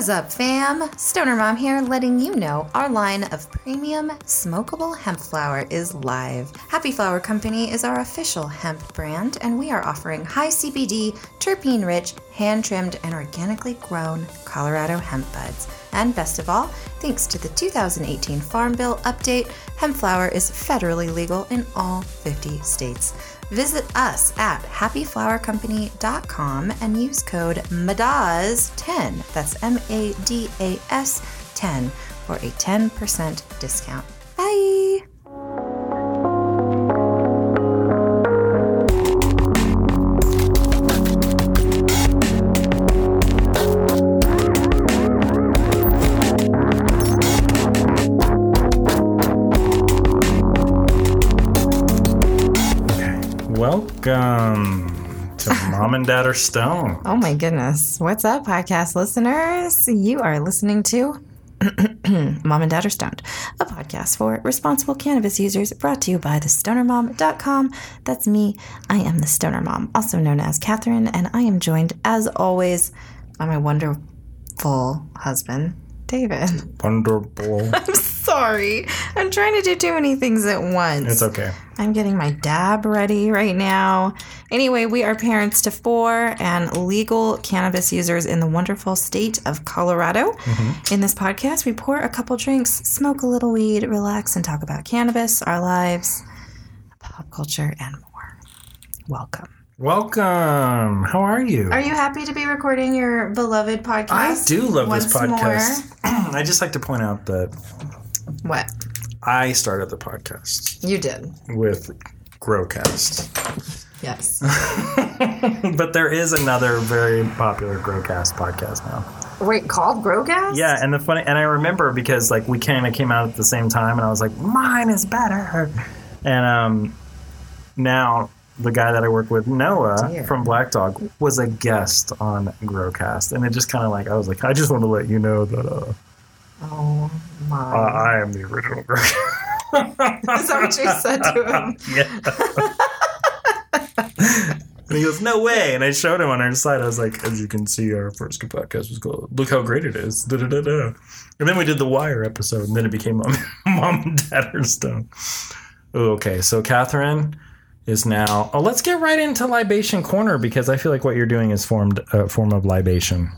What's up, fam? Stoner Mom here, letting you know our line of premium smokable hemp flower is live. Happy Flower Company is our official hemp brand, and we are offering high CBD, terpene rich, hand trimmed, and organically grown Colorado hemp buds. And best of all, thanks to the 2018 Farm Bill update, hemp flower is federally legal in all 50 states. Visit us at happyflowercompany.com and use code MADAS10, that's M A D A S 10, for a 10% discount. Bye! Welcome um, to Mom and Dad Are Stone. Oh my goodness. What's up, podcast listeners? You are listening to Mom and Dad Are Stoned, a podcast for responsible cannabis users brought to you by thestonermom.com. That's me. I am the Stoner Mom, also known as Catherine, and I am joined, as always, by my wonderful husband, David. Wonderful. I'm sorry. I'm trying to do too many things at once. It's okay. I'm getting my dab ready right now. Anyway, we are parents to four and legal cannabis users in the wonderful state of Colorado. Mm-hmm. In this podcast, we pour a couple drinks, smoke a little weed, relax, and talk about cannabis, our lives, pop culture, and more. Welcome. Welcome. How are you? Are you happy to be recording your beloved podcast? I do love this podcast. I just like to point out that What? I started the podcast You did. with Growcast. Yes. but there is another very popular Growcast podcast now. Wait, called Growcast? Yeah, and the funny and I remember because like we kind of came out at the same time and I was like, mine is better. And um now the guy that I work with, Noah from Black Dog, was a guest on Growcast, and it just kind of like I was like, I just want to let you know that uh, Oh my. uh, I am the original Growcast. Is that what you said to him? yeah. and he goes, "No way!" And I showed him on our site. I was like, "As you can see, our first podcast was called Look How Great It Is." Da, da, da, da. And then we did the Wire episode, and then it became Mom, Mom and Dad Are Stone. Okay, so Catherine is now. Oh, let's get right into libation corner because I feel like what you're doing is formed a form of libation.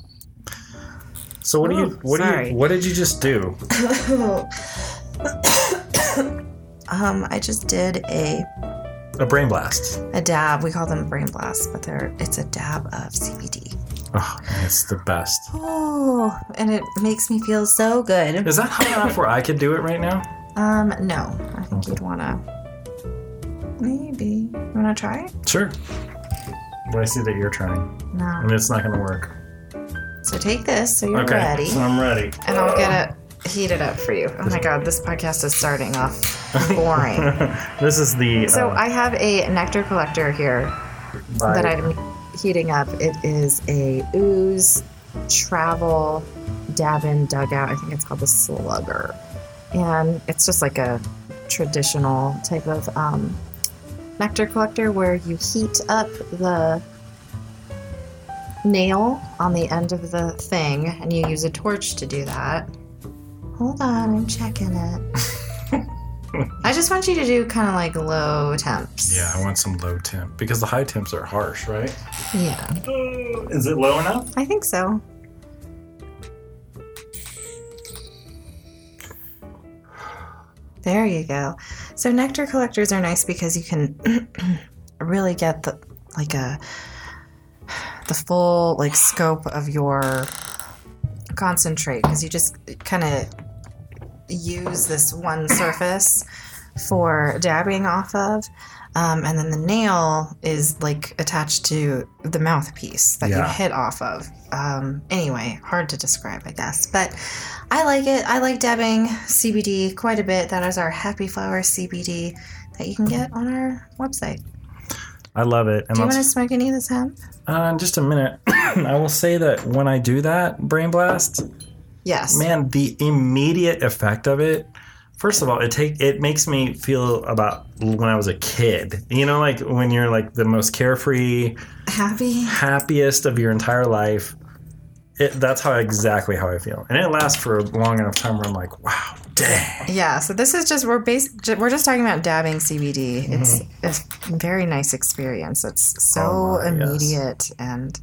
So what do you Ooh, what do you what did you just do? Um, I just did a A brain blast. a dab. We call them brain blasts, but they're it's a dab of CBD. Oh, it's the best. Oh, and it makes me feel so good. Is that high enough where I could do it right now? Um, no, I think you'd wanna maybe you wanna try it? Sure. But I see that you're trying, No. and it's not going to work. So take this so you're okay, ready, so I'm ready. and I'll get it heated up for you. Oh my god, this podcast is starting off boring. this is the. So uh, I have a nectar collector here that I'm heating up. It is a ooze travel Davin dugout. I think it's called the Slugger, and it's just like a traditional type of um, nectar collector where you heat up the nail on the end of the thing, and you use a torch to do that. Hold on, I'm checking it. I just want you to do kind of like low temps. Yeah, I want some low temp because the high temps are harsh, right? Yeah, Is it low enough? I think so. There you go. So nectar collectors are nice because you can really get the like a the full like scope of your concentrate because you just kind of use this one surface for dabbing off of. Um, and then the nail is like attached to the mouthpiece that you hit off of. Um, anyway, hard to describe, I guess. But I like it. I like dabbing CBD quite a bit. That is our Happy Flower CBD that you can get on our website. I love it. And Do you want to smoke any of this hemp? uh, in just a minute, I will say that when I do that brain blast, Yes. man, the immediate effect of it. First of all, it take it makes me feel about when I was a kid. You know, like when you're like the most carefree, Happy? happiest of your entire life. it, that's how exactly how I feel, and it lasts for a long enough time where I'm like, wow, dang. Yeah, so this is just we're base we're just talking about dabbing CBD. It's it's a very nice experience. It's so Mm-hmm. Oh my, yes. immediate and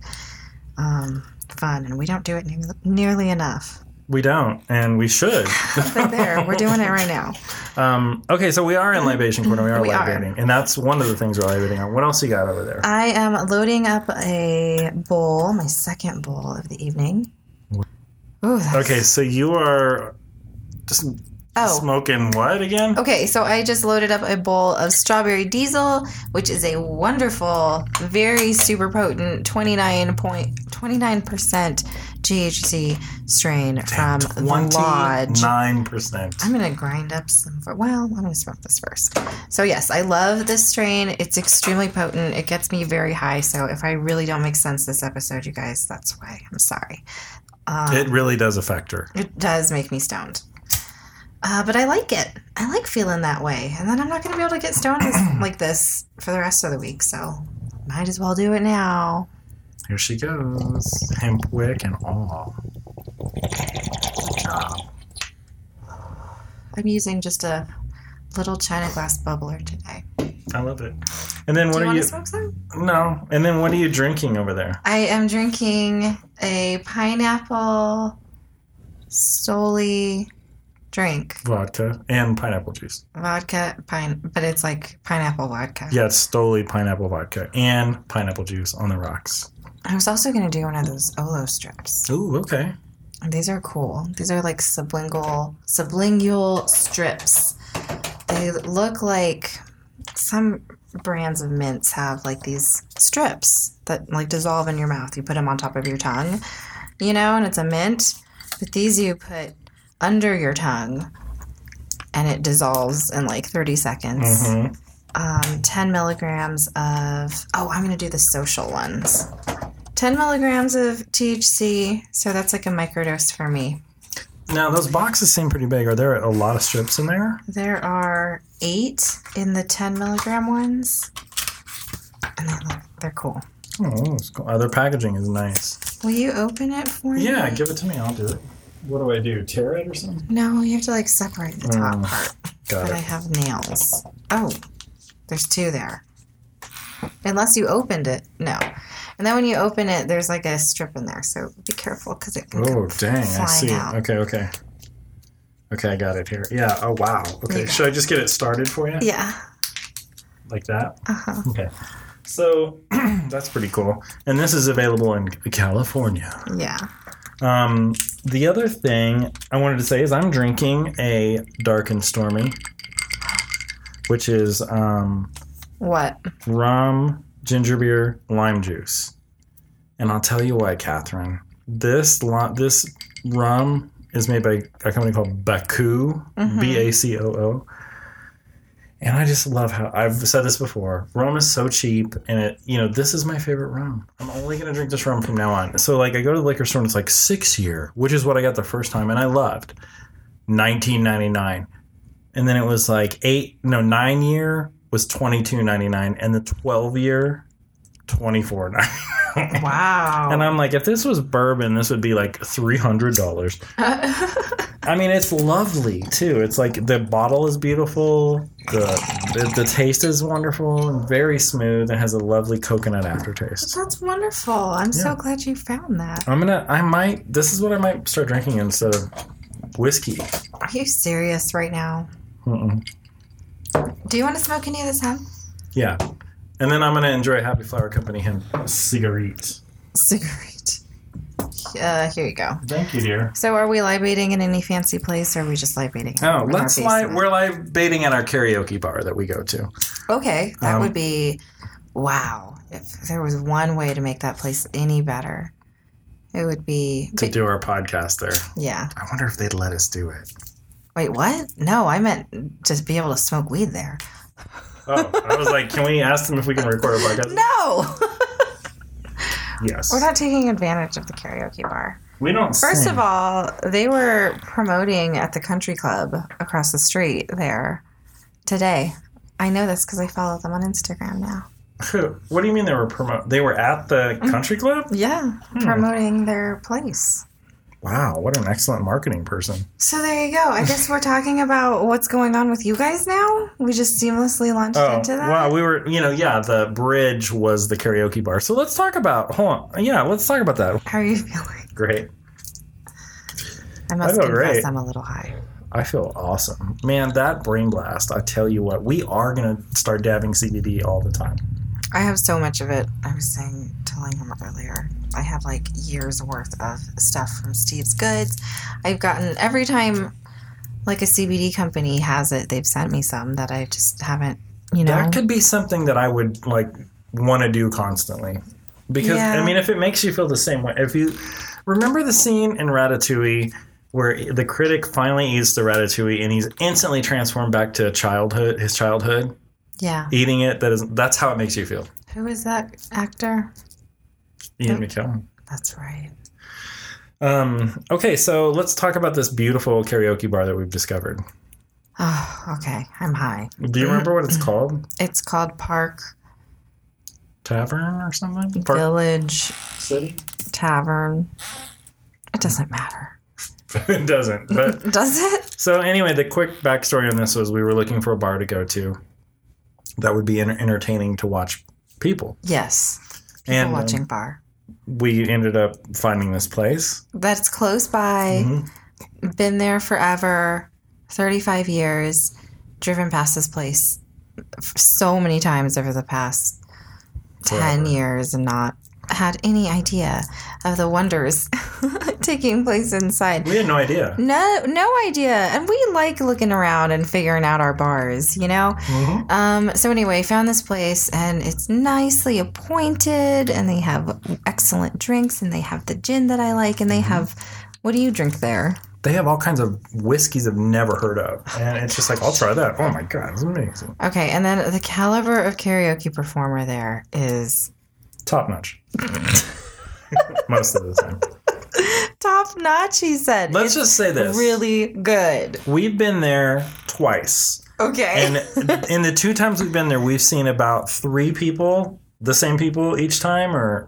um, fun, and we don't do it ne- nearly enough. We don't, and we should. But there, we're doing it right now. um, okay, so we are in libation corner. We are We are. libating, and that's one of the things we're libating on. What else you got over there? I am loading up a bowl, my second bowl of the evening. Ooh, Okay, so you are just Oh. smoking what again? Okay, so I just loaded up a bowl of strawberry diesel, which is a wonderful, very super potent 29.29% THC strain from the Lodge. Nine percent. I'm gonna grind up some. For, well, let me smoke this first. So yes, I love this strain. It's extremely potent. It gets me very high. So if I really don't make sense this episode, you guys, that's why. I'm sorry. It really does affect her. It does make me stoned. Uh, but I like it. I like feeling that way. And then I'm not going to be able to get stoned like this for the rest of the week. So might as well do it now. Here she goes. Hemp wick and all. Good job. I'm using just a little china glass bubbler today. I love it. And then Do what you are want you? to smoke some? No. And then what are you drinking over there? I am drinking a pineapple Stoli drink. Vodka and pineapple juice. Vodka, pine, but it's like pineapple vodka. Yeah, it's Stoli pineapple vodka and pineapple juice on the rocks. I was also going to do one of those Olo strips. Ooh, okay. These are cool. These are like sublingual sublingual strips. They look like some brands of mints have like these strips that like dissolve in your mouth. You put them on top of your tongue, you know, and it's a mint. But these you put under your tongue and it dissolves in like 30 seconds. Mhm. Um, 10 milligrams of, oh, I'm going to do the social ones. 10 milligrams of THC. So that's like a microdose for me. Now those boxes seem pretty big. Are there a lot of strips in there? There are eight in the 10 milligram ones. And they look, they're cool. Oh, that's cool. Uh, their packaging is nice. Will you open it for me? Yeah, give it to me. I'll do it. What do I do? Tear it or something? No, you have to like separate the top Mm, part. Got But I have nails. Oh, there's two there. Unless you opened it. No. And then when you open it, there's like a strip in there. So be careful because it can Oh, dang. I see. out. Okay, okay. Okay, I got it here. Yeah. Oh, wow. Okay. Should I just get it started for you? Yeah. Like that? Uh-huh. Okay. So that's pretty cool. And this is available in California. Yeah. Um, the other thing I wanted to say is I'm drinking a Dark and Stormy, which is um, What? rum, ginger beer, lime juice. And I'll tell you why, Catherine. This li- this rum is made by a company called Bacoo, mm-hmm. B A C O O. And I just love how I've said this before. Rum is so cheap, and it you know this is my favorite rum. I'm only gonna drink this rum from now on. So like I go to the liquor store and it's like six year, which is what I got the first time, and I loved. 1999, and then it was like eight no nine year was 22.99, and the 12 year 24.99. Wow. And I'm like, if this was bourbon, this would be like three hundred dollars. I mean, it's lovely too. It's like the bottle is beautiful. The, the the taste is wonderful and very smooth and has a lovely coconut aftertaste. That's wonderful. I'm so glad you found that. I'm gonna. I might. This is what I might start drinking instead of whiskey. Are you serious right now? Mm-mm. Do you want to smoke any of this hemp? Yeah, and then I'm gonna enjoy Happy Flower Company hemp cigarette. Cigarette. Uh, here you go. Thank you, dear. So, are we libating in any fancy place, or are we just libating? Oh, let's li- basement? We're live baiting at our karaoke bar that we go to. Okay, that Um, would be wow. If there was one way to make that place any better, it would be. to do our podcast there. yeah. I wonder if they'd let us do it. Wait, what? No, I meant just be able to smoke weed there. Oh, I was like, can we ask them if we can record a podcast? No, Yes. we're not taking advantage of the karaoke bar. we don't. First sing. of all, they were promoting at the country club across the street there today. I know this because I follow them on Instagram now. What do you mean they were promote? They were at the mm-hmm. country club. Yeah, hmm. promoting their place. Wow, what an excellent marketing person. So there you go. I guess we're talking about what's going on with you guys now. We just seamlessly launched Oh, into that. wow, we were, you know, yeah, the bridge was the karaoke bar. So let's talk about. Hold on, yeah, let's talk about that. How are you feeling? Great. I must feel confess, great. I'm a little high. I feel awesome, man. That brain blast. I tell you what, we are gonna start dabbing CBD all the time. I have so much of it. I was saying, telling him earlier, I have like years worth of stuff from Steve's Goods. I've gotten every time like a CBD company has it, they've sent me some that I just haven't, you know. That could be something that I would like want to do constantly. Because Yeah. I mean, if it makes you feel the same way, if you remember the scene in Ratatouille where the critic finally eats the ratatouille and he's instantly transformed back to childhood, his childhood, yeah. eating it. That is, that's how it makes you feel. Who is that actor? Ian McKellen. That's right. Um, okay, so let's talk about this beautiful karaoke bar that we've discovered. Oh, okay. I'm high. Do you remember what it's called? It's called Park Tavern or something? Park Village City? Tavern. It doesn't matter. it doesn't. But Does it? so anyway, the quick backstory on this was we were looking for a bar to go to that would be enter- entertaining to watch people, Yes. People and um, watching bar. we ended up finding this place. That's close by. Mhm. Been there forever. 35 years. Driven past this place so many times over the past 10 Forever. years and not had any idea of the wonders taking place inside. We had no idea. No, no idea. And we like looking around and figuring out our bars, you know? Mhm. Um, so anyway, found this place and it's nicely appointed and they have excellent drinks and they have the gin that I like and they have what do you drink there? They have all kinds of whiskeys I've never heard of, and it's just like I'll try that. Oh my god, it's amazing, Okay, and then the caliber of karaoke performer there is top notch. Most of the time. top notch, he said. Let's It's just say this: really good. we've been there twice, Okay. and in the two times we've been there, we've seen about three people, the same people each time, or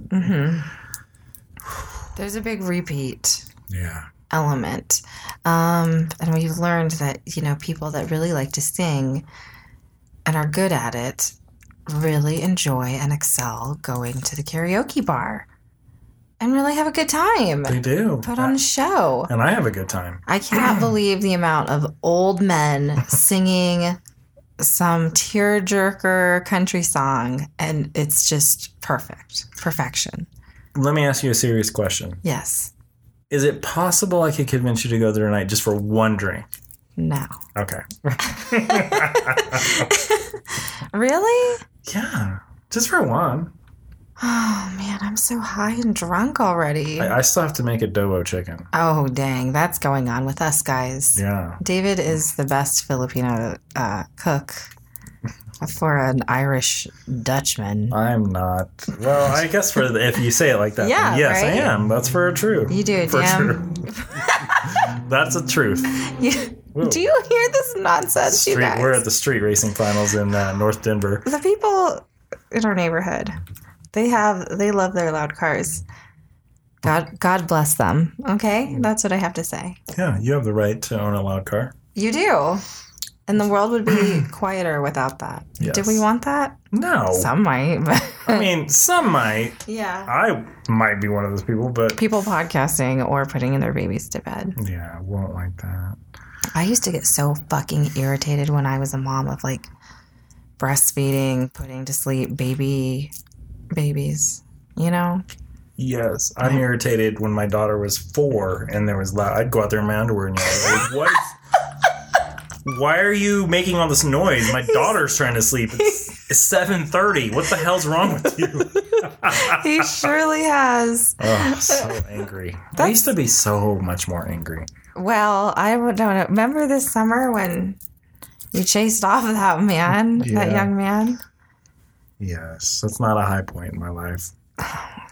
There's a big repeat. yeah. element. Um, and we've learned that, you know, people that really like to sing and are good at it really enjoy and excel going to the karaoke bar and really have a good time. They do. Put on a show. and I have a good time. I cannot believe the amount of old men singing some tearjerker country song, and it's just perfect. Perfection. Let me ask you a serious question: Yes. Is it possible I could convince you to go there tonight just for one drink? No. Okay. Really? Yeah, just for one. Oh man, I'm so high and drunk already. I, I still have to make adobo chicken. oh dang, that's going on with us guys. Yeah. David is the best Filipino uh, cook for an Irish Dutchman. I'm not. Well, I guess for the, if you say it like that, Yeah, yes, I am. That's for a true. You do, for damn. true. That's a truth. You- Whoa. do you hear this nonsense, you guys? we're at the street racing finals in uh, North Denver. the people in our neighborhood, they have they love their loud cars. God, God bless them. Okay, that's what I have to say. Yeah, you have the right to own a loud car. You do, and the world would be quieter without that. Yes. Do we want that? No, Some might, but I mean some might. yeah. I might be one of those people, but people podcasting or putting in their babies to bed. yeah, I won't like that. I used to get so fucking irritated when I was a mom of like breastfeeding, putting to sleep baby babies. You know? Yes, I'm irritated when my daughter was four and there was loud. I'd go out there in my underwear and yell, like, "What? Why are you making all this noise? My daughter's trying to sleep. It's, it's seven thirty. What the hell's wrong with you?" he surely has. Oh, so angry. I used to be so much more angry. Well, I don't know. Remember this summer when you chased off that man, that young man? Yes, that's not a high point in my life.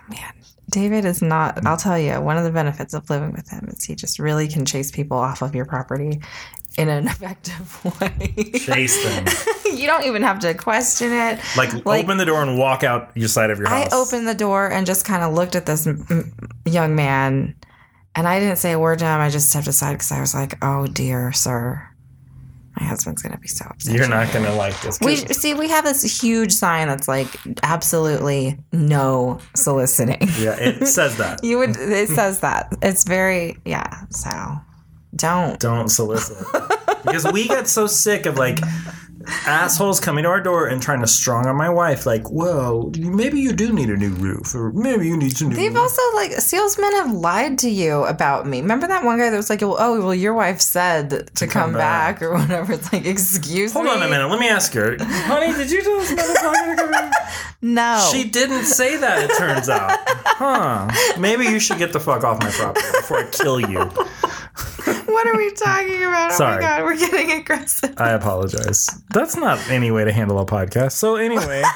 Man, David is not. I'll tell you, one of the benefits of living with him is he just really can chase people off of your property in an effective way. Chase them. you don't even have to question it. Like, Like- open the door and walk out your side of your house. I opened the door and just kind of looked at this m- young man, and I didn't say a word to him. I just stepped aside because I was like, "Oh dear, sir, my husband's gonna be so upset." You're not gonna like this. we see we have this huge sign that's like absolutely no soliciting. yeah, it says that. You would it says that it's very yeah. So don't Don't solicit because we get so sick of like assholes coming to our door and trying to strong on my wife. Like, well, maybe you do need a new roof, or maybe you need some new. They've also like salesmen have lied to you about me. Remember that one guy that was like, "Oh, well, your wife said to, come, come back. back. or whatever." It's like, excuse Hold me. on a minute. Let me ask her, honey. Did you tell this motherfucker to come back? No, She didn't say that. It turns out, huh? Maybe you should get the fuck off my property before I kill you. what are we talking about? Oh Sorry. my god, we're getting aggressive. I apologize. That's not any way to handle a podcast. So anyway,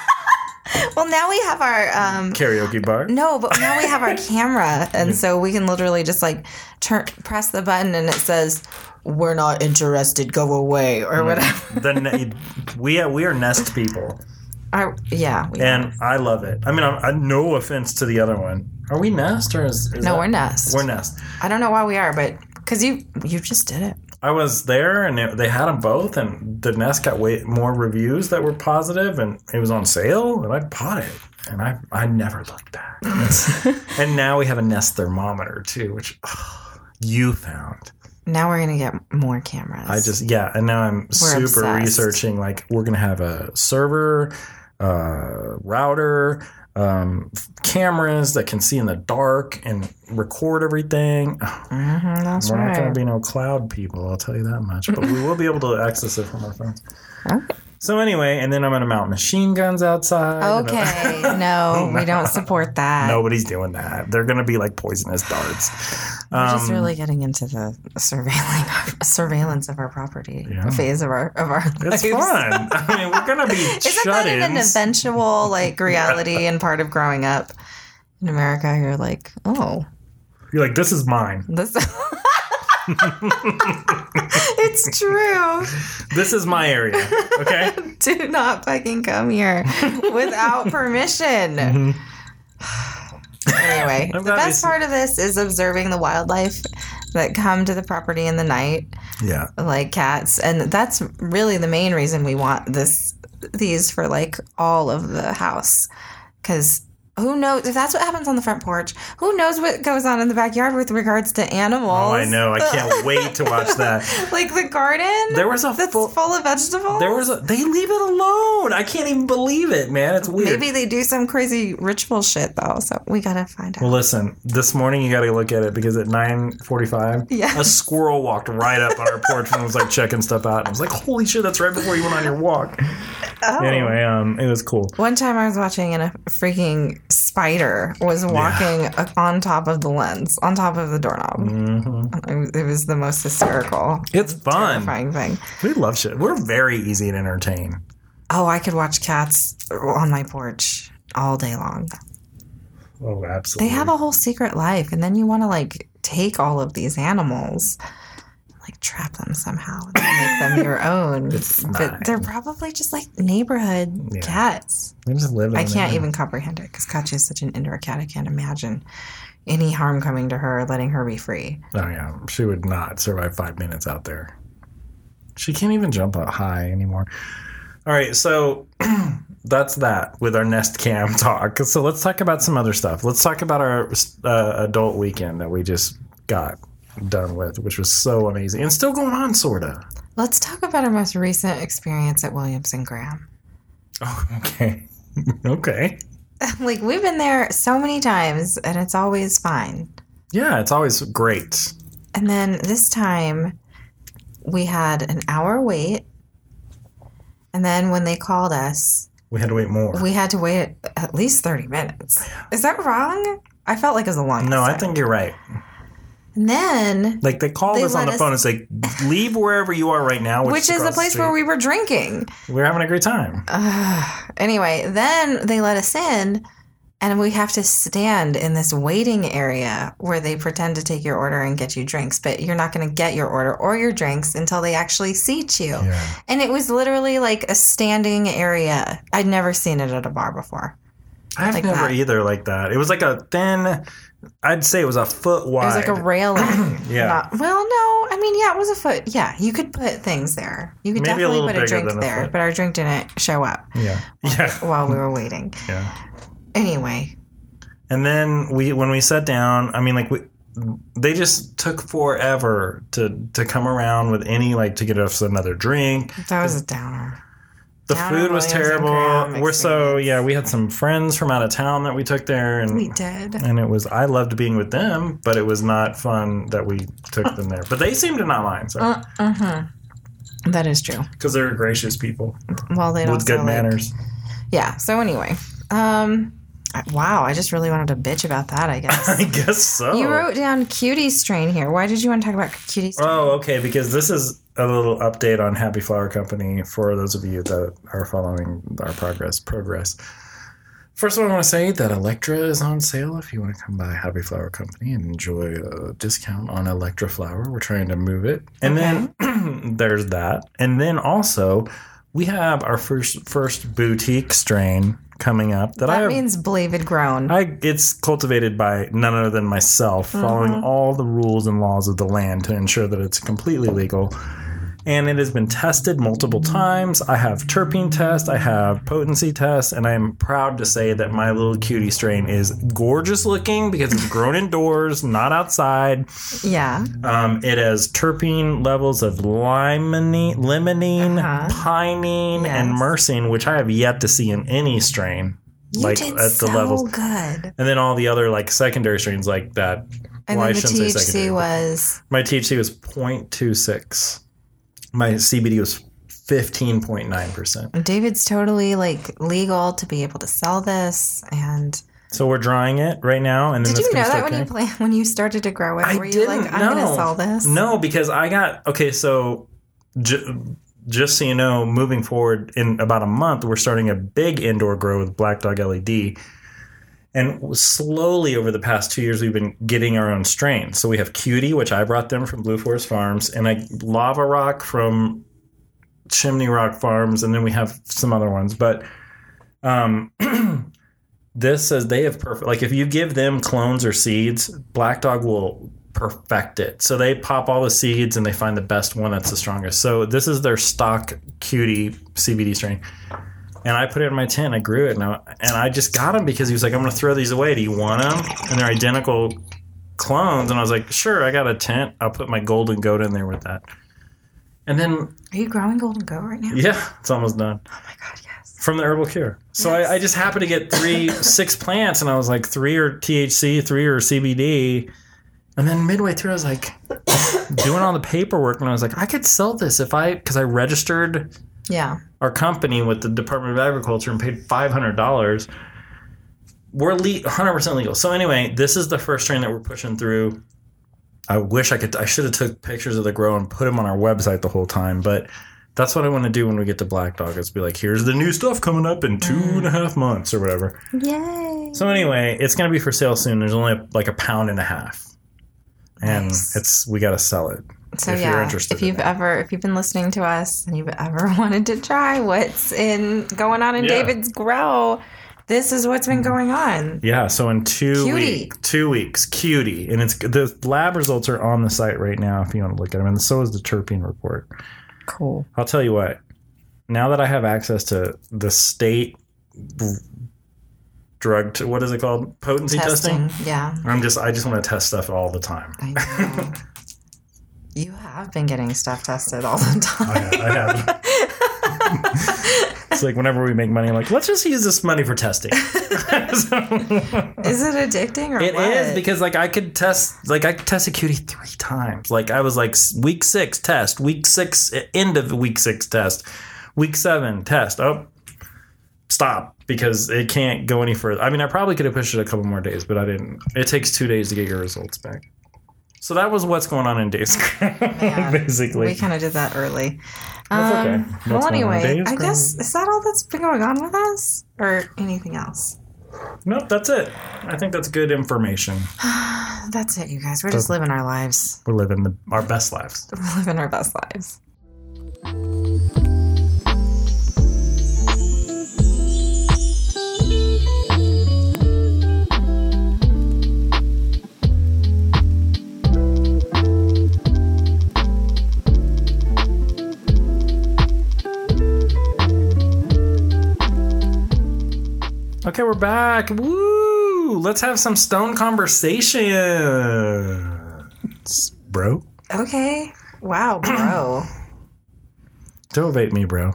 Well, now we have our um karaoke bar. no, but now we have our camera, and so we can literally just like turn press the button, and it says, "We're not interested. Go away," or whatever. The ne- we we are nest people. Our, yeah, we and I love it. I mean, I'm, I, no offense to the other one. Are we Nest or is, is no, that- we're Nest. We're Nest. I don't know why we are, but because you you just did it. I was there and it, they had them both, and the Nest got way more reviews that were positive, and it was on sale, and I bought it, and I I never looked back. and now we have a Nest thermometer too, which oh, you found. Now we're gonna get more cameras. I just yeah, and now I'm super obsessed. researching. Like we're gonna have a server, uh, router, um, cameras that can see in the dark and record everything. Mhm, that's we're not gonna be no cloud people. I'll tell you that much. But we will be able to access it from our phones. Okay. So anyway, and then I'm gonna mount machine guns outside. Okay, no, we don't support that. Nobody's doing that. They're gonna be like poisonous darts. We're just Um, really getting into the surveilling surveillance of our property Yeah. phase of our of our It's lives. fun. I mean, we're gonna be Isn't that an eventual like reality and part of growing up in America? You're like, oh, You're like, this is mine. this. It's true. This is my area. Okay. Do not fucking come here without permission. Anyway, Mm-hmm. I'm the best part of this is observing the wildlife that come to the property in the night. yeah. like cats and that's really the main reason we want this these for like all of the house because who knows if that's what happens on the front porch who knows what goes on in the backyard with regards to animals Oh, I know. I can't wait to watch that. like the garden There was a that's full. full of vegetables There was a. They leave it alone. I can't even believe it, man. It's weird. maybe they do some crazy ritual shit though so we gotta find out Well, listen. This morning you got to look at it because at nine forty-five, Yeah. a squirrel walked right up on our porch and was like checking stuff out. And I was like, "Holy shit, that's right before you went on your walk." Oh. Anyway, um, it was cool. One time I was watching and a freaking spider was walking on top of the lens, on top of the doorknob. Mm-hmm. It was- It was the most hysterical, It's fun. terrifying thing. We love shit. We're very easy to entertain. Oh, I could watch cats on my porch all day long. Oh, absolutely. They have a whole secret life, and then you want to like take all of these animals, like trap them somehow, and make them your own. But they're probably just like neighborhood Yeah. cats. They just live. I can't even comprehend it because Katya is such an indoor cat. I can't imagine any harm coming to her, letting her be free. Oh yeah, she would not survive five minutes out there. She can't even jump up high anymore. All right, so that's that with our Nest Cam talk. So let's talk about some other stuff. Let's talk about our uh, adult weekend that we just got done with, which was so amazing and still going on, sorta. Let's talk about our most recent experience at Williams & Graham. Oh, okay, okay. like we've been there so many times, and it's always fine. Yeah, it's always great. And then this time we had an hour wait. And then when they called us, We had to wait more. we had to wait at least 30 minutes. Is that wrong? I felt like it was a long no, I think you're right. And then, Like they called They us on the us- phone and say, "Leave wherever you are right now," which is the place where we were drinking. we're having a great time. Anyway, then they let us in. and we have to stand in this waiting area where they pretend to take your order and get you drinks, but you're not going to get your order or your drinks until they actually seat you. Yeah. And it was literally like a standing area. I'd never seen it at a bar before. I've Like never that. either like that. It was like a thin. I'd say it was a foot wide. It was like a railing. Yeah. Not- well, no, I mean, yeah, it was a foot. Yeah, you could put things there. You could Maybe definitely little put a drink a there, but our drink didn't show up yeah. Yeah. while we were waiting. Yeah. Anyway, And then we when we sat down, I mean like we they just took forever to to come around with any like to get us another drink. that was a downer. The food was terrible. We're so yeah, we had some friends from out of town that we took there and We did. and it was I loved being with them, but it was not fun that we took them there. But they seemed to not mind, so Uh, uh-huh. That is true. because they're gracious people Well, they don't with good manners. Yeah. So anyway, um, wow, I just really wanted to bitch about that. I guess I guess so. you wrote down cutie strain here. Why did you want to talk about cutie strain? Oh, okay. Because this is a little update on Happy Flower Company for those of you that are following our progress. Progress. First of all, I want to say that Elektra is on sale if you want to come by Happy Flower Company and enjoy a discount on Elektra flower. We're trying to move it, and then there's that, and then also we have our first first boutique strain coming up that, I that have means belated grown. I it's cultivated by none other than myself, following mm-hmm. all the rules and laws of the land to ensure that it's completely legal. And it has been tested multiple times. I have terpene test, I have potency test, and I am proud to say that my little cutie strain is gorgeous looking because it's grown indoors, not outside. yeah. Um, it has terpene levels of limonene, limonene, Uh-huh. pinene, and Yes. myrcene, which I have yet to see in any strain. You like did at the so levels good. and then all the other like secondary strains like that. And I then the THC was my THC was 0.26. My CBD was 15.9%. David's totally like legal to be able to sell this. And So we're drying it right now. And then did you know that when you plan when you started to grow it? I were you like, I'm know. gonna sell this? No, because I got okay. So ju- just so you know, moving forward in about a month, we're starting a big indoor grow with Black Dog LED. And slowly over the past two years, we've been getting our own strains. So we have Cutie, which I brought them from Blue Forest Farms, and I Lava Rock from Chimney Rock Farms, and then we have some other ones. But um, this says they have perfect. Like if you give them clones or seeds, Black Dog will perfect it. So they pop all the seeds and they find the best one that's the strongest. So this is their stock cutie CBD strain. And I put it in my tent. I grew it, and I, and I just got them because he was like, "I'm going to throw these away. Do you want them?" And they're identical clones. And I was like, "Sure, I got a tent. I'll put my golden goat in there with that." And then, Are you growing golden goat right now? yeah, it's almost done Oh my god, yes. from the herbal cure. So Yes. I, I just happened to get three, six plants, and I was like, three are THC, three are CBD. And then midway through, I was like, doing all the paperwork, and I was like, I could sell this if I, because I registered Yeah. Our company with the Department of Agriculture and paid five hundred dollars. We're le- 100% legal. So anyway, this is the first strain that we're pushing through. I wish I could. I should have took pictures of the grow and put them on our website the whole time, but that's what I want to do when we get to Black Dog. Is be like, here's the new stuff coming up in two and a mm. half months or whatever. Yay. So anyway, it's gonna be for sale soon. There's only like a pound and a half, and Nice. it's we got to sell it. So if you're yeah, interested if you've it. ever if you've been listening to us and you've ever wanted to try what's in going on in Yeah. David's grow, this is what's been going on. Yeah, so in two Cutie. weeks, two weeks, cutie, and it's the lab results are on the site right now if you want to look at them, and so is the terpene report. Cool. I'll tell you what. Now that I have access to the state drug, t- what is it called, potency testing? Testing. Yeah. I'm just, I just want to test stuff all the time. I you have been getting stuff tested all the time. I have. it's like whenever we make money, I'm like, let's just use this money for testing. So- Is it addicting or It what? is because like I could test like I could test a cutie three times. Like I was like week six test, week six end of week six test, week seven test. Oh, stop because it can't go any further. I mean, I probably could have pushed it a couple more days, but I didn't. It takes two days to get your results back. So that was what's going on in Days basically. we kind of did that early. That's Um, okay. What's well, going on in anyway, I guess is that all that's been going on with us, or anything else? Nope, that's it. I think that's good information. That's it, you guys. We're just living our lives. We're living the, our best lives. We're living our best lives. Okay, we're back. Woo! Let's have some stone conversations, bro. Okay. Wow, bro. Don't vape me, bro.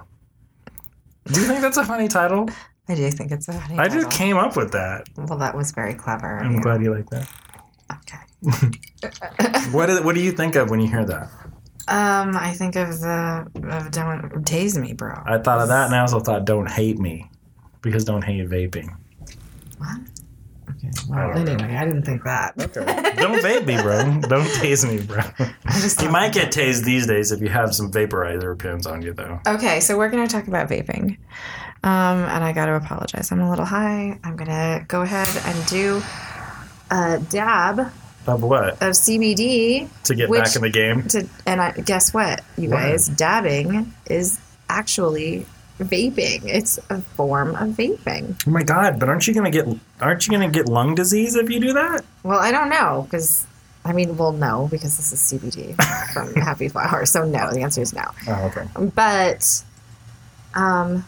Do you think that's a funny title? I do think it's a funny I just came up with that. Well, that was very clever. I'm you. glad you like that. Okay. What is, What do you think of when you hear that? Um, I think of the of don't tase me, bro. I thought of that, and I also thought "Don't hate me," because don't hate vaping. What? Okay. Well, anyway, I didn't think that. don't vape me, bro. Don't tase me, bro. You might get tased these days if you have some vaporizer pins on you, though. Okay, so we're gonna talk about vaping, um, and I got to apologize. I'm a little high. I'm gonna go ahead and do a dab Of what? of CBD To get Which- back in the game? to, and I guess what, you What? guys, dabbing is actually vaping. It's a form of vaping. Oh my god! But aren't you gonna get aren't you gonna get lung disease if you do that? Well, I don't know because. I mean, well, no, because this is CBD from Happy Flower. So no, the answer is no. Oh, okay. But um,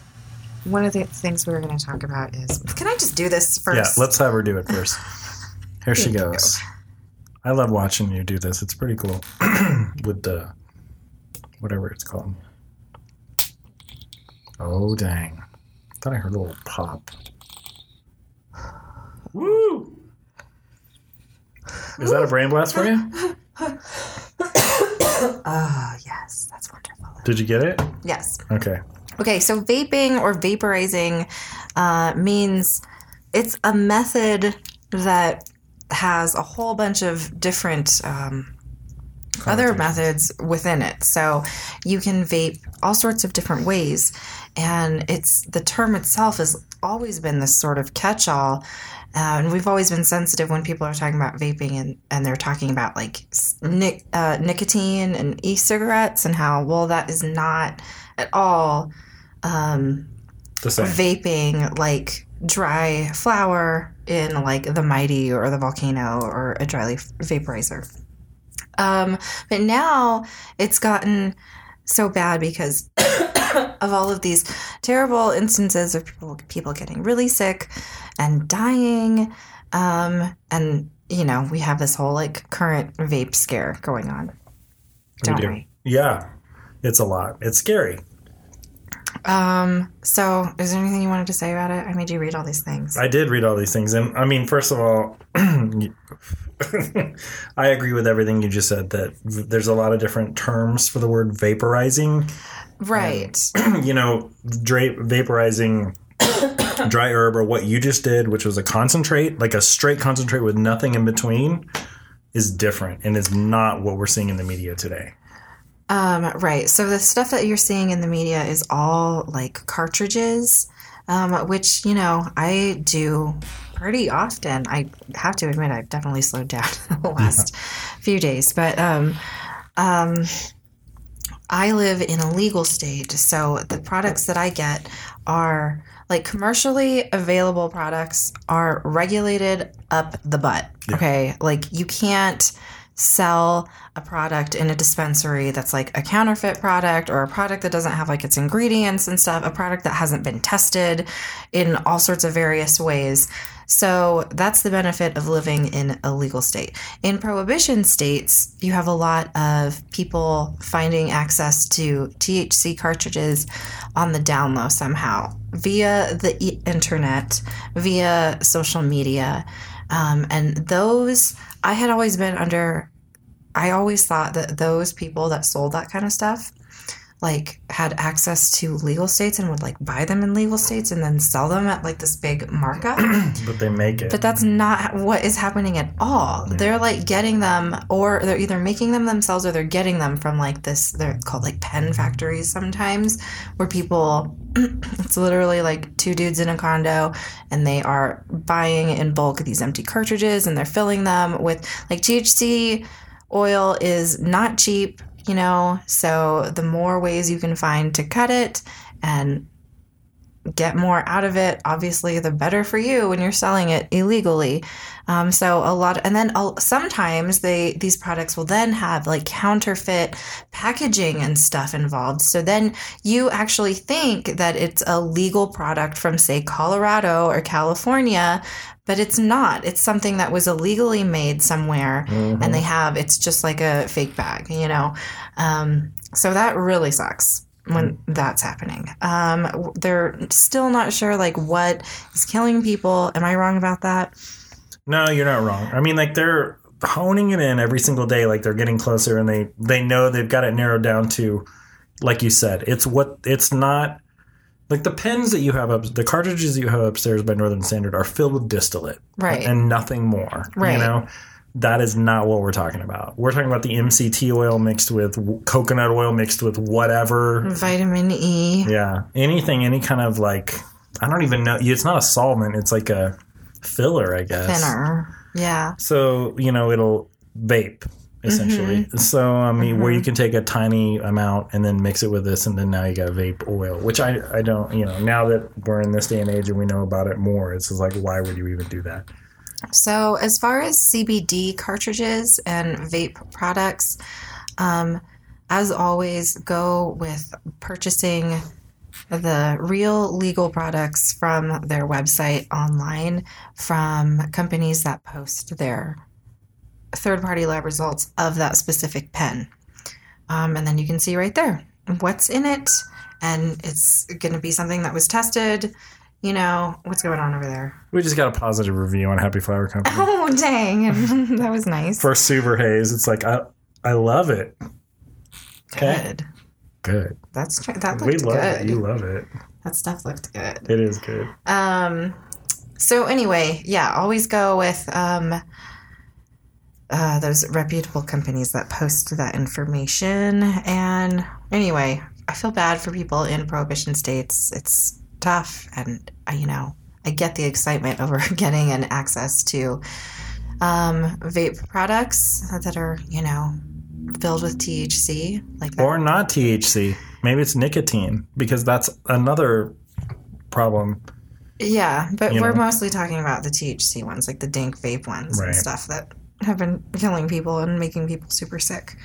one of the things we were going to talk about is can I just do this first? Yeah, let's have her do it first. Here she goes. I love watching you do this. It's pretty cool. With the whatever it's called. Oh dang! Thought I heard a little pop. Woo! Is that a brain blast for you? Oh, yes, that's wonderful. Did you get it? Yes. Okay. Okay, so vaping or vaporizing uh, means it's a method that has a whole bunch of different um, other methods within it. So you can vape all sorts of different ways, and it's the term itself has always been this sort of catch-all. Uh, and we've always been sensitive when people are talking about vaping and, and they're talking about like nic- uh, nicotine and e-cigarettes and how well that is not at all um, The same. vaping like dry flower in like the mighty or the volcano or a dry leaf vaporizer um, but now it's gotten so bad because of all of these terrible instances of people people getting really sick and dying um, and you know we have this whole like current vape scare going on don't do. we Yeah, it's a lot. It's scary. Um so is there anything you wanted to say about it i made you read all these things I did read all these things, and I mean, first of all, I agree with everything you just said. That v- there's a lot of different terms for the word vaporizing. right you know, dra- vaporizing dry herb or what you just did, which was a concentrate, like a straight concentrate with nothing in between, is different and is not what we're seeing in the media today. Um, right. So the stuff that you're seeing in the media is all like cartridges, um, which, you know, I do pretty often. I have to admit, I've definitely slowed down the last few days. But um, um, I live in a legal state. So the products that I get are like commercially available products are regulated up the butt. Okay. Like you can't sell a product in a dispensary that's like a counterfeit product or a product that doesn't have like its ingredients and stuff, a product that hasn't been tested in all sorts of various ways. So that's the benefit of living in a legal state. In prohibition states, you have a lot of people finding access to THC cartridges on the down low somehow via the internet, via social media. Um, and those, I had always been under, I always thought that those people that sold that kind of stuff like had access to legal states and would like buy them in legal states and then sell them at like this big markup. but they make it. But that's not what is happening at all. They're like getting them, or they're either making them themselves or they're getting them from like this, they're called like pen factories sometimes, where people, it's literally like two dudes in a condo and they are buying in bulk these empty cartridges and they're filling them with like THC oil is not cheap, you know, so the more ways you can find to cut it and get more out of it obviously the better for you when you're selling it illegally. Um, so a lot and then uh, sometimes they these products will then have like counterfeit packaging and stuff involved. So then you actually think that it's a legal product from say colorado or california but it's not. It's something that was illegally made somewhere and they have it's just like a fake bag you know? Um, so that really sucks when that's happening. Um, they're still not sure like what is killing people. Am I wrong about that? No, you're not wrong. I mean, like they're honing it in every single day. Like they're getting closer, and they they know they've got it narrowed down to, like you said, it's what it's not. Like the pens that you have up, the cartridges that you have upstairs by Northern Standard are filled with distillate, Right. and nothing more. Right. You know, that is not what we're talking about. We're talking about the MCT oil mixed with w- coconut oil mixed with whatever. Vitamin E. Yeah, anything, any kind of like, I don't even know. It's not a solvent. It's like a filler, I guess. Thinner. Yeah. So you know it'll vape essentially. Mm-hmm. So I mean, where you can take a tiny amount and then mix it with this, and then now you got vape oil. Which I I don't you know now that we're in this day and age and we know about it more, it's just like why would you even do that? So, as far as CBD cartridges and vape products, um, as always, go with purchasing the real legal products from their website online from companies that post their third party lab results of that specific pen. Um, and then you can see right there what's in it. And it's going to be something that was tested. You know, what's going on over there? We just got a positive review on Happy Flower Company Oh, dang. that was nice. for Super Haze. It's like I I love it. Okay, Good. good. That's tr- that We love good. it. You love it. that stuff looked good. It is good. Um, so anyway, yeah, always go with um, uh, those reputable companies that post that information. And anyway, I feel bad for people in prohibition states. It's tough, and uh, you know, I get the excitement over getting an access to um, vape products that are, you know, filled with THC, like that. Or not THC. Maybe it's nicotine because that's another problem. Yeah, but You we're know? mostly talking about the THC ones, like the dank vape ones Right. and stuff that have been killing people and making people super sick.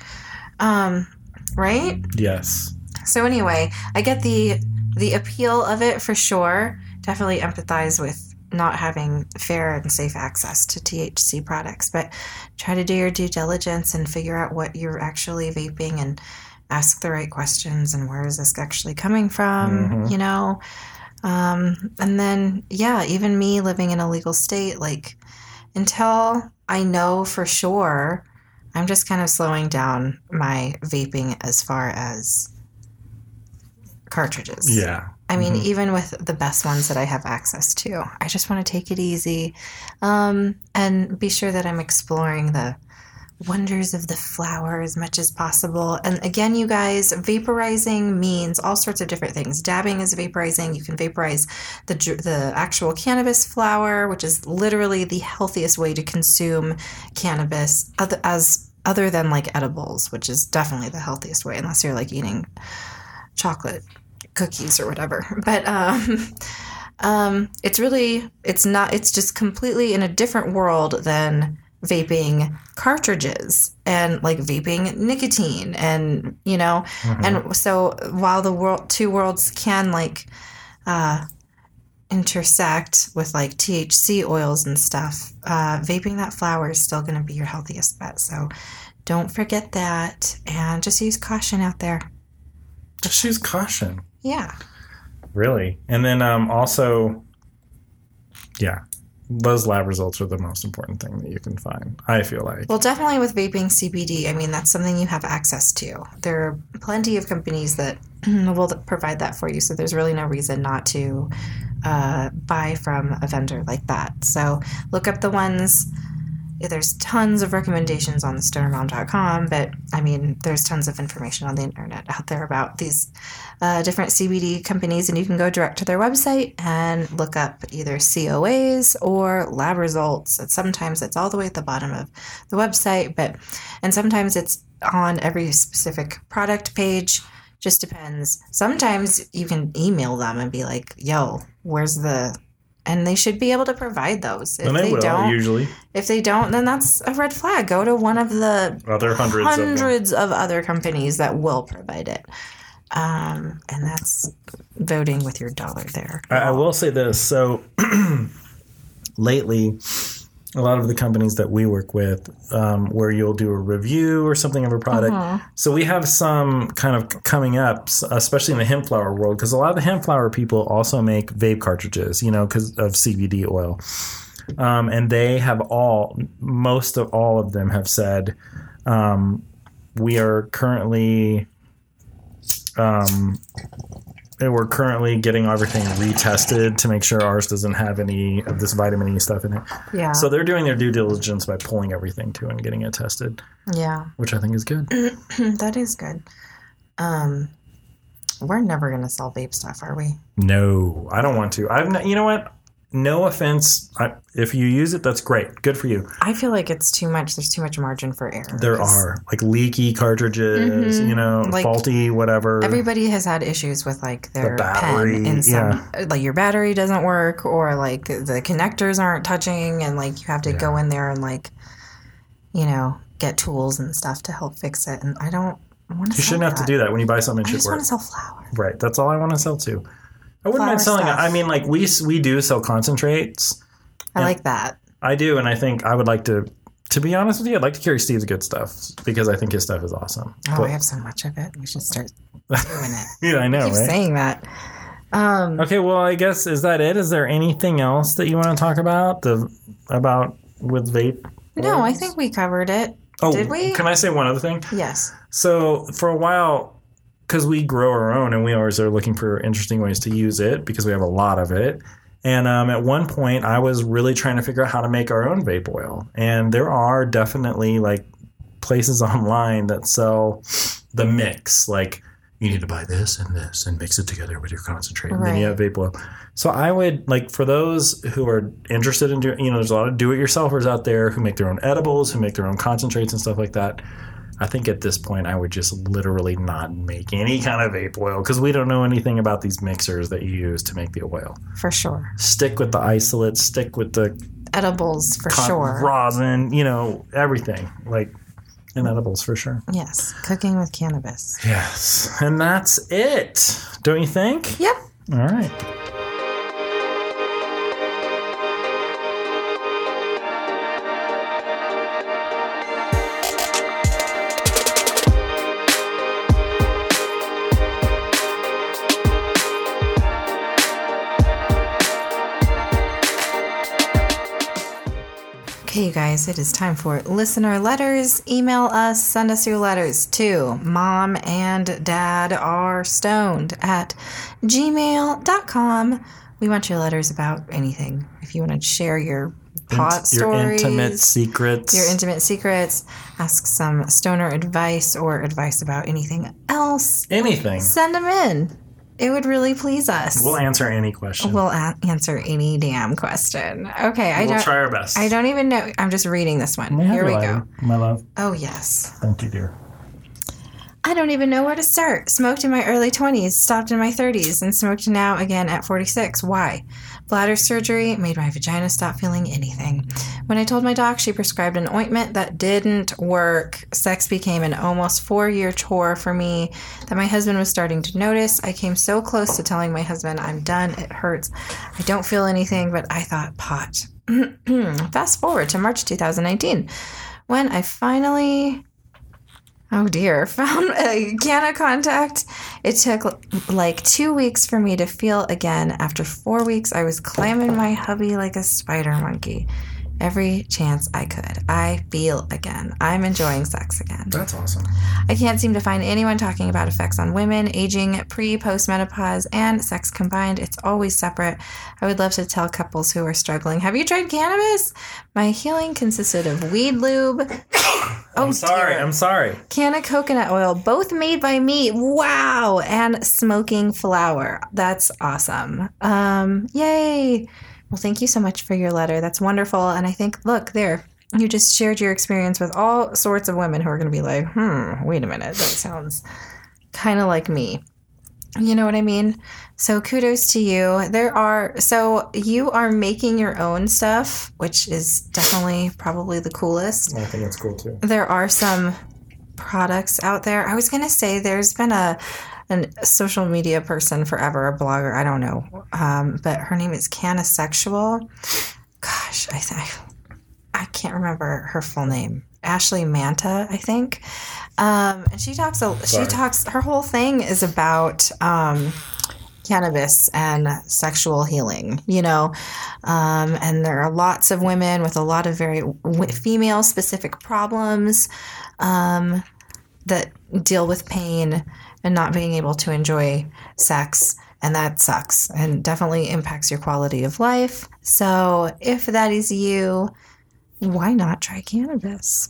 Um, right? Yes. So anyway, I get the the appeal of it for sure. Definitely empathize with not having fair and safe access to THC products, but try to do your due diligence and figure out what you're actually vaping and ask the right questions and where is this actually coming from, Mhm. you know? Um, and then, yeah, even me living in a legal state, like until I know for sure, I'm just kind of slowing down my vaping as far as cartridges. Yeah. I mean, Mhm. even with the best ones that I have access to, I just want to take it easy um, and be sure that I'm exploring the wonders of the flower as much as possible. And again, you guys, vaporizing means all sorts of different things. Dabbing is vaporizing. You can vaporize the the actual cannabis flower, which is literally the healthiest way to consume cannabis, as other than like edibles, which is definitely the healthiest way, unless you're like eating chocolate cookies or whatever. But um, um, it's really it's not it's just completely in a different world than vaping cartridges and like vaping nicotine and you know Mhm. and so while the world two worlds can like uh intersect with like THC oils and stuff uh vaping that flower is still going to be your healthiest bet so don't forget that and just use caution out there Just use caution. yeah Really. And then um, also, yeah, those lab results are the most important thing that you can find, I feel like. Well, definitely with vaping CBD, I mean, that's something you have access to. There are plenty of companies that we'll provide that for you. So there's really no reason not to uh, buy from a vendor like that. So look up the ones. There's tons of recommendations on stonermom.com, but I mean, there's tons of information on the internet out there about these uh, different CBD companies, and you can go direct to their website and look up either COAs or lab results. And sometimes it's all the way at the bottom of the website, but and sometimes it's on every specific product page just depends. Sometimes you can email them and be like, "Yo, where's the?" And they should be able to provide those. If And they, they will don't, usually. if they don't, then that's a red flag. Go to one of the Other hundreds, of hundreds of, other companies that will provide it. Um, and that's voting with your dollar there. I, I will say this. So lately, a lot of the companies that we work with, um, where you'll do a review or something of a product. So we have some kind of coming up, especially in the hemp flower world, because a lot of the hemp flower people also make vape cartridges, you know, because of CBD oil. Um, and they have all, most of all of them have said, um, we are currently um, and we're currently getting everything retested to make sure ours doesn't have any of this vitamin E stuff in it. Yeah. So they're doing their due diligence by pulling everything too and getting it tested, yeah. which I think is good. that is good. Um, we're never going to sell vape stuff, are we? No, I don't want to. I've not, you know what? No offense. I, if you use it, that's great. Good for you. I feel like it's too much. There's too much margin for error. There are like leaky cartridges, mm-hmm. you know, Like, faulty whatever. Everybody has had issues with like their battery, pen in some like your battery doesn't work or like the connectors aren't touching and like you have to go in there and like you know get tools and stuff to help fix it and I don't want to you shouldn't have to do that when you buy something. It I should just work. want to sell flower. Right. That's all I want to sell too. I wouldn't mind selling it. I mean, like we we do sell concentrates. I like that. I do, and I think I would like to. To be honest with you, I'd like to carry Steve's good stuff because I think his stuff is awesome. Oh, But- I have so much of it. We should start doing it. yeah, I know, Keep right? saying that. Um, Okay, well, I guess is that it? Is there anything else that you want to talk about the about with vape? no, I think we covered it. Oh, Did we? Can I say one other thing? Yes. So for a while, because we grow our own and we always are looking for interesting ways to use it because we have a lot of it. And um, at one point, I was really trying to figure out how to make our own vape oil. And there are definitely like places online that sell the mix. Like you need to buy this and this and mix it together with your concentrate, and then you have vape oil. So I would like for those who are interested in doing, you know, there's a lot of do-it-yourselfers out there who make their own edibles, who make their own concentrates and stuff like that. I think at this point I would just literally not make any kind of vape oil because we don't know anything about these mixers that you use to make the oil. For sure. Stick with the isolate, stick with the Edibles for con- sure. rosin, you know, everything like in edibles for sure. Yes. Cooking with cannabis. Yes, and that's it. Don't you think? Yep. All right. Guys, it is time for listener letters. Email us, send us your letters to mom and dad are stoned at gmail.com. We want your letters about anything. If you want to share your pot your stories, intimate secrets. your intimate secrets, ask some stoner advice or advice about anything else, anything. send them in. It would really please us. We'll answer any question. We'll a- answer any damn question. Okay, I We'll don't. try our best. I don't even know. I'm just reading this one. May Here we go. My love. Oh, yes. Thank you, dear. I don't even know where to start. Smoked in my early 20s, stopped in my 30s, and smoked now again at 46. Why? Bladder surgery made my vagina stop feeling anything. When I told my doc, she prescribed an ointment that didn't work. Sex became an almost four year chore for me that my husband was starting to notice. I came so close to telling my husband, I'm done, it hurts. I don't feel anything, but I thought pot. Fast forward to March 2019 when I finally Oh dear, found a can of contact. It took like two weeks for me to feel again. After four weeks, I was climbing my hubby like a spider monkey. Every chance I could. I feel again. I'm enjoying sex again. That's awesome. I can't seem to find anyone talking about effects on women, aging, pre, post menopause, and sex combined. It's always separate. I would love to tell couples who are struggling Have you tried cannabis? My healing consisted of weed lube. Oh, I'm sorry. dear. I'm sorry. Can of coconut oil, both made by me. Wow. And smoking flower. That's awesome. Um, yay. Well, thank you so much for your letter. That's wonderful. And I think, look, there, you just shared your experience with all sorts of women who are going to be like, hmm, wait a minute. That sounds kind of like me. You know what I mean? So kudos to you. There are, so you are making your own stuff, which is definitely probably the coolest I think it's cool too. there are some products out there. I was gonna say there's been a an social media person forever, a blogger. I don't know, um, but her name is CannaSexual. Gosh, I think I can't remember her full name. Ashley Manta, I think. Um, and she talks. A, she talks. Her whole thing is about. Um, cannabis and sexual healing you know um, and there are lots of women with a lot of very w- female specific problems um, that deal with pain and not being able to enjoy sex and that sucks and definitely impacts your quality of life. So if that is you why not try cannabis?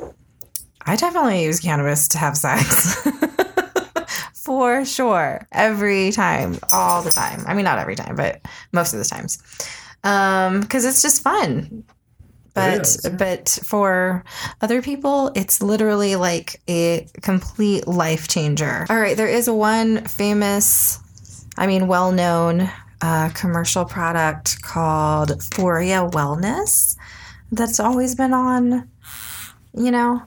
I definitely use cannabis to have sex. For sure. Every time all the time. I mean not every time but most of the times. Um because it's just fun but is. but for other people it's literally like a complete life changer all right there is one famous i mean well known uh, commercial product called Foria Wellness that's always been on you know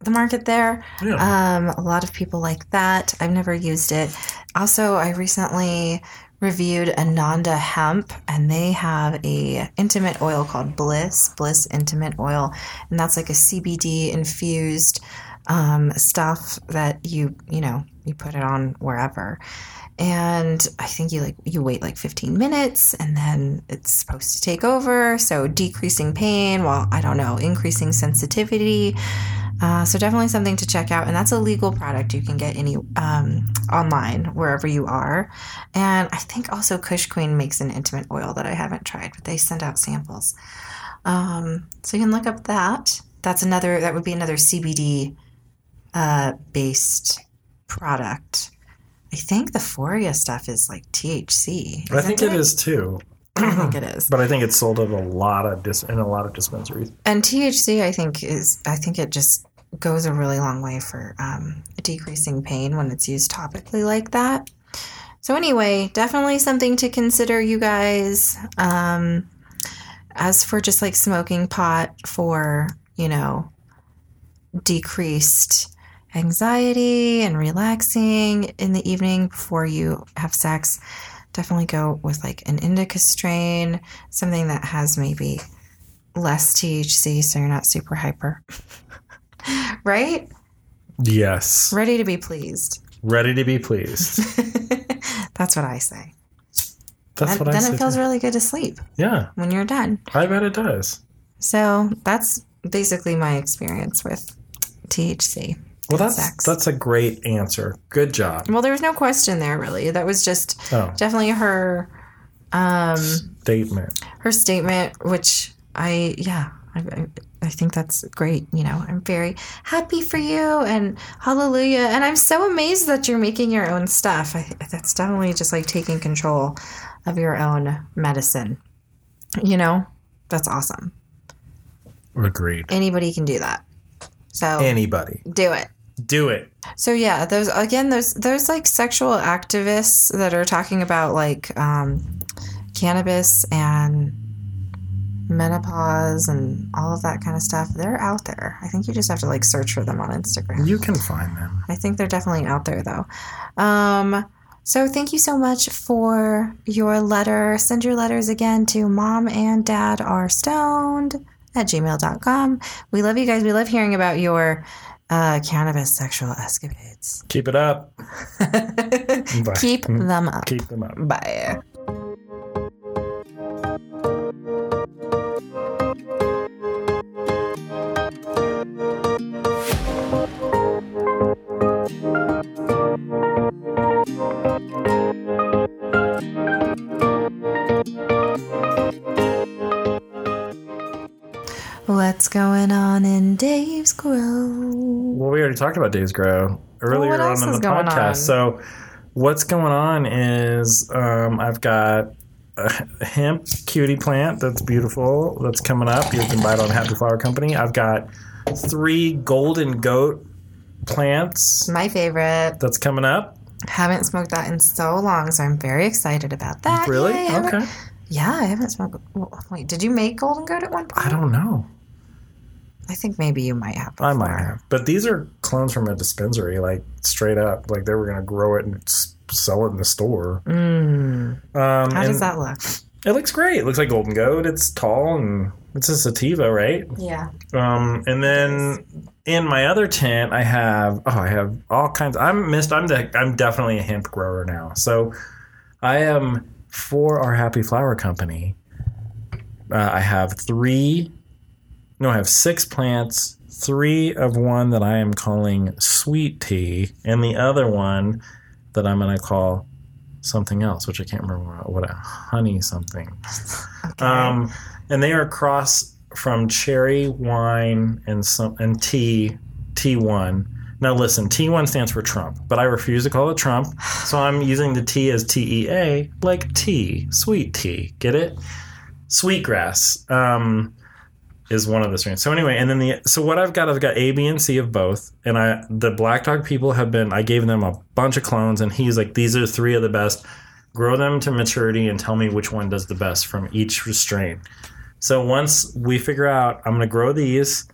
the market there Yeah. um, a lot of people like that. I've never used it. Also, I recently reviewed Ananda Hemp, and they have a intimate oil called Bliss Bliss Intimate Oil, and that's like a CBD infused um, stuff that you you know you put it on wherever. And I think you like you wait like 15 minutes and then it's supposed to take over. So decreasing pain while I don't know, increasing sensitivity. Uh, so definitely something to check out, and that's a legal product you can get any um, online wherever you are. And I think also Kush Queen makes an intimate oil that I haven't tried, but they send out samples. Um, so you can look up that. That's another. That would be another CBD uh, based product. I think the Foria stuff is like THC. I think it is too. I think it is. But I think it's sold at a lot of dis- in a lot of dispensaries. And THC, I think is I think it just goes a really long way for um, decreasing pain when it's used topically like that. So anyway, definitely something to consider, you guys. Um, as for just like smoking pot for you know decreased anxiety and relaxing in the evening before you have sex, definitely go with like an indica strain, something that has maybe less THC so you're not super hyper. right? Yes. Ready to be pleased. Ready to be pleased. That's what I say. That's And what I say. then it feels really good to sleep yeah, when you're done. I bet it does. So that's basically my experience with THC. Well, that's Sex. that's a great answer. Good job. Well, there was no question there really. That was just Oh, definitely her um statement. her statement which I yeah, I, I, think that's great. You know, I'm very happy for you and hallelujah. And I'm so amazed that you're making your own stuff. I, that's definitely just like taking control of your own medicine. You know, that's awesome. Agreed. Anybody can do that. So Anybody, do it. Do it. So yeah, there's again there's there's like sexual activists that are talking about like um, cannabis and menopause and all of that kind of stuff. They're out there. I think you just have to like search for them on Instagram. You can find them. I think they're definitely out there though. Um, so thank you so much for your letter. Send your letters again to mom and dad are stoned at gmail.com. We love you guys. We love hearing about your uh, cannabis sexual escapades. Keep it up. Keep mm. them up. Keep them up. Bye. Thank you. What's going on in Dave's Grow? Well, we already talked about Dave's Grow earlier well, on in the podcast. On? So, what's going on is um, I've got a hemp cutie plant that's beautiful that's coming up. You can buy it on Happy Flower Company. I've got three golden goat plants. My favorite. That's coming up. Haven't smoked that in so long, so I'm very excited about that. Really? Yay, okay. Yeah, I haven't smoked. Wait, did you make Golden Goat at one point? I don't know. I think maybe you might have. I might have. But these are clones from a dispensary, like straight up. Like they were going to grow it and sell it in the store. Mm. Um, How does that look? It looks great. It looks like golden goat. It's tall and it's a sativa, right? Yeah. Um, and then in my other tent, I have oh, I have all kinds. I'm missed. I'm de- I'm definitely a hemp grower now. So I am for our Happy Flower Company. Uh, I have three. No, I have six plants. Three of one that I am calling sweet tea, and the other one that I'm going to call something else, which I can't remember what, what a honey something. Okay. Um, and they are cross from cherry wine and some and tea T one. Now listen, T one stands for Trump, but I refuse to call it Trump, so I'm using the T as T E A, like tea, sweet tea. Get it? Sweetgrass um, is one of the strains. So anyway, and then the so what I've got, I've got A, B, and C of both, and I the Black Dog people have been. I gave them a bunch of clones, and he's like, these are three of the best grow them to maturity and tell me which one does the best from each strain. So once we figure out, I'm going to grow these,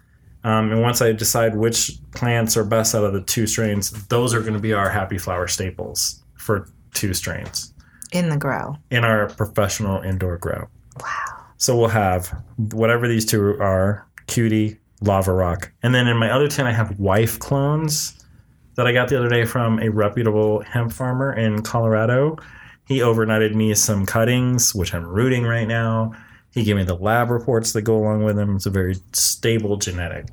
um, and once I decide which plants are best out of the two strains, those are going to be our happy flower staples for two strains In the grow. in our professional indoor grow. Wow. So we'll have whatever these two are, cutie, lava rock, and then in my other tin I have wife clones that I got the other day from a reputable hemp farmer in Colorado. He overnighted me some cuttings, which I'm rooting right now. He gave me the lab reports that go along with them. It's a very stable genetic.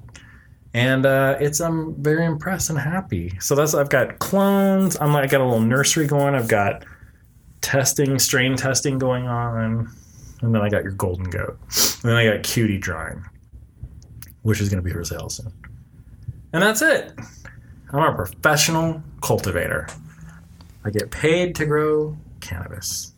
And uh, it's I'm very impressed and happy. So that's I've got clones. I'm like I got a little nursery going. I've got testing, strain testing going on. And then I got your golden goat. And then I got cutie drawing, which is gonna be for sale soon. And that's it. I'm a professional cultivator. I get paid to grow cannabis.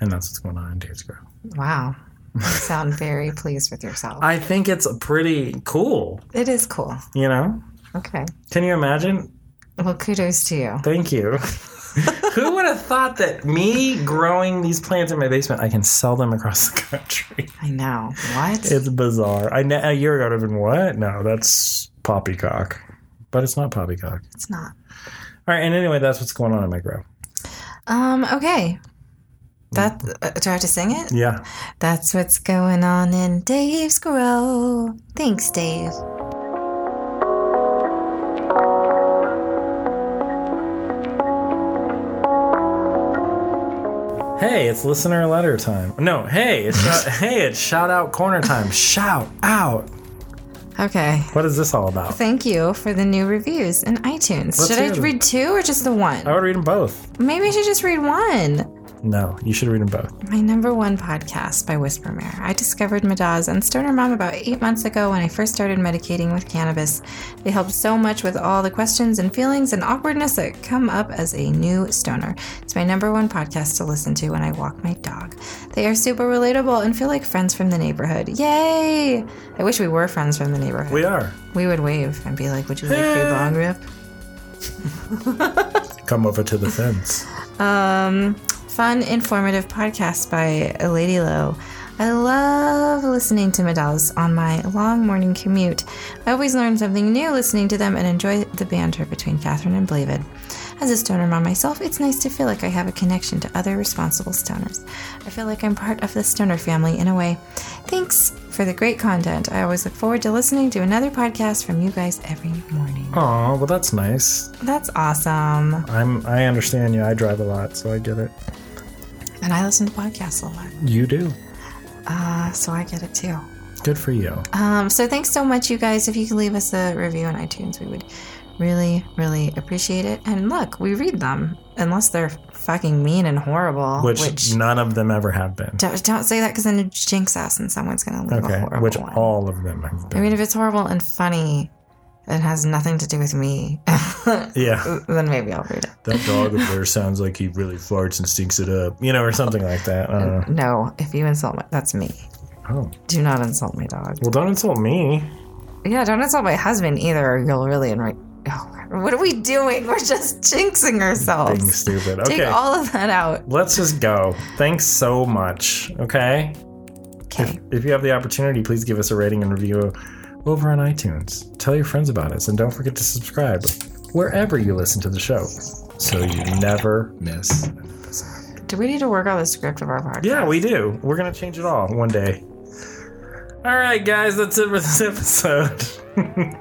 And that's what's going on in Dave's Grow. Wow. You sound very pleased with yourself. I think it's pretty cool, It is cool. you know? Okay. Can you imagine? Well, kudos to you. Thank you. Who would have thought that me growing these plants in my basement, I can sell them across the country? I know. What? It's bizarre. I ne- a year ago I'd have been what? No, that's poppycock, but it's not poppycock. it's not. All right, and anyway, that's what's going on in my grow. Um, okay. That uh, do I have to sing it? Yeah, That's what's going on in Dave's Grow. Thanks, Dave. Hey, it's listener letter time. No, hey, it's shout- hey, it's shout out corner time. Shout out. Okay. What is this all about? Thank you for the new reviews in iTunes. Let's should I them. read two or just the one? I would read them both. Maybe I should just read one. No, you should read them both. My number one podcast by Whisper Mare. I discovered Madaz and Stoner Mom about eight months ago when I first started medicating with cannabis. They helped so much with all the questions and feelings and awkwardness that come up as a new stoner. It's my number one podcast to listen to when I walk my dog. They are super relatable and feel like friends from the neighborhood. Yay! I wish we were friends from the neighborhood. We are. We would wave and be like, Would you like free bong rip? Come over to the fence. Um, fun, informative podcast by Lady Low. I love listening to Medals on my long morning commute. I always learn something new listening to them and enjoy the banter between Catherine and Blavid. As a stoner mom myself, it's nice to feel like I have a connection to other responsible stoners. I feel like I'm part of the stoner family in a way. Thanks for the great content. I always look forward to listening to another podcast from you guys every morning. Aw, well that's nice. That's awesome. I'm I understand you. I drive a lot, so I get it. And I listen to podcasts a lot. You do. Uh, so I get it too. Good for you. Um, so thanks so much, you guys. If you could leave us a review on iTunes, we would really, really appreciate it. And look, we read them, unless they're fucking mean and horrible. Which, none of them ever have been. don't, don't say that because then it jinx us and someone's gonna leave a Okay, horrible which one. all of them have I mean, if it's horrible and funny, it has nothing to do with me, Yeah. then maybe I'll read it. That dog up there sounds like he really farts and stinks it up. You know, or something like that. I don't know. No, if you insult my, that's me. Oh. Do not insult my dog. Well, don't insult me. Yeah, don't insult my husband either. Or you'll really enrage. Oh, what are we doing? We're just jinxing ourselves. Being stupid. Take Okay. all of that out. Let's just go. Thanks so much. Okay. Okay. If you have the opportunity, please give us a rating and review over on iTunes. Tell your friends about us and don't forget to subscribe wherever you listen to the show so you never miss an episode. Do we need to work on the script of our podcast? Yeah, we do. We're going to change it all one day. All right, guys, that's it for this episode.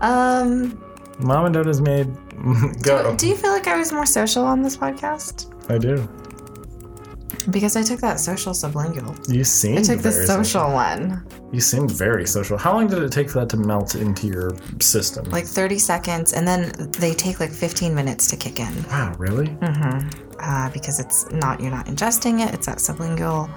Um, Mom and Dad has made. Go. do, do you feel like I was more social on this podcast? I do. Because I took that social sublingual. You seem I took the very social one. You seemed very social. How long did it take for that to melt into your system? Like 30 seconds, and then they take like 15 minutes to kick in. wow, really? Mm-hmm. Uh, because it's not, you're not ingesting it, it's that sublingual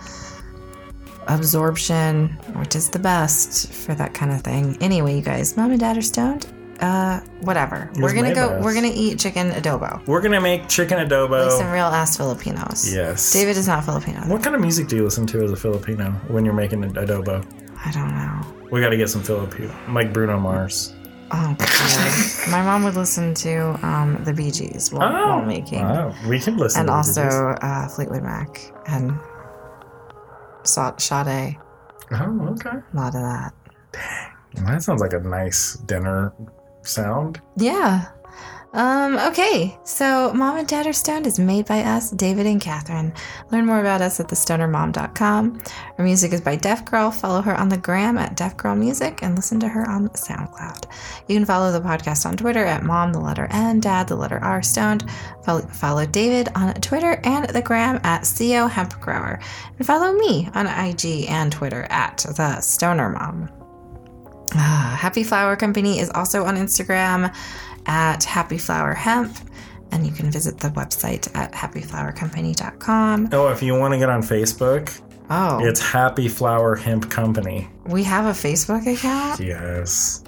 absorption, which is the best for that kind of thing. Anyway, you guys, mom and dad are stoned. Uh, whatever. We're gonna go. us. We're gonna eat chicken adobo. We're gonna make chicken Like adobo. some real ass Filipinos. yes. David is not Filipino. What kind of music do you listen to as a Filipino when you're making adobo? I don't know. We got to get some Filipino, like Bruno Mars. Oh, God. my mom would listen to um, the Bee Gees while, while making, wow. We can listen. and to also uh, Fleetwood Mac and Sa- Sade. Oh, okay. A lot of that. Dang. That sounds like a nice dinner sound. Yeah. Um, okay, so Mom and Dad Are Stoned is made by us, David and Catherine. Learn more about us at thestonermom.com. Our music is by Deaf Girl. Follow her on the gram at Deaf Girl Music and listen to her on SoundCloud. You can follow the podcast on Twitter at Mom, the letter N, Dad, the letter R, Stoned. Follow, follow David on Twitter and the gram at CO Hemp Grower. And follow me on IG and Twitter at The Stoner Mom. Ah, Happy Flower Company is also on Instagram at Happy Flower Hemp, and you can visit the website at happyflowercompany.com. Oh, if you want to get on Facebook, Oh, it's Happy Flower Hemp Company. we have a Facebook account? Yes.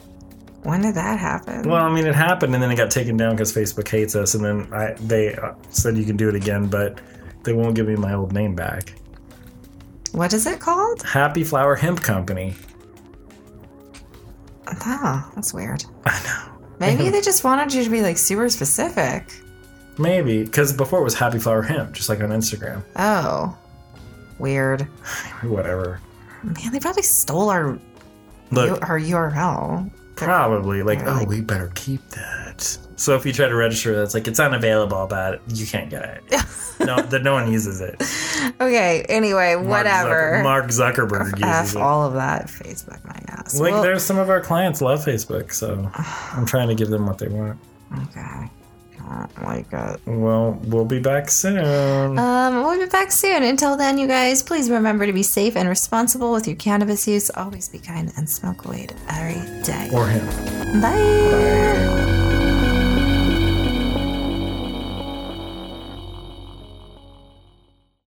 When did that happen? Well, I mean, it happened, and then it got taken down because Facebook hates us, and then I, they uh, said you can do it again, but they won't give me my old name back. what is it called? Happy Flower Hemp Company. Oh, that's weird. I know. Maybe they just wanted you to be like super specific. Maybe because before it was Happy Flower Hemp, just like on Instagram. Oh, weird. Whatever. Man, they probably stole our Look, our URL. probably like, they're oh, like- we better keep that. So if you try to register, that's like it's unavailable, but you can't get it. no, that no one uses it. Okay, anyway, Mark whatever. Zucker- Mark Zuckerberg uses F it. all of that. Facebook my ass. Like, Well- there's some of our clients love Facebook, so I'm trying to give them what they want. Okay. I don't like it. Well, we'll be back soon. Um, we'll be back soon. Until then, you guys, please remember to be safe and responsible with your cannabis use. Always be kind and smoke weed every day. or him. Bye. Bye.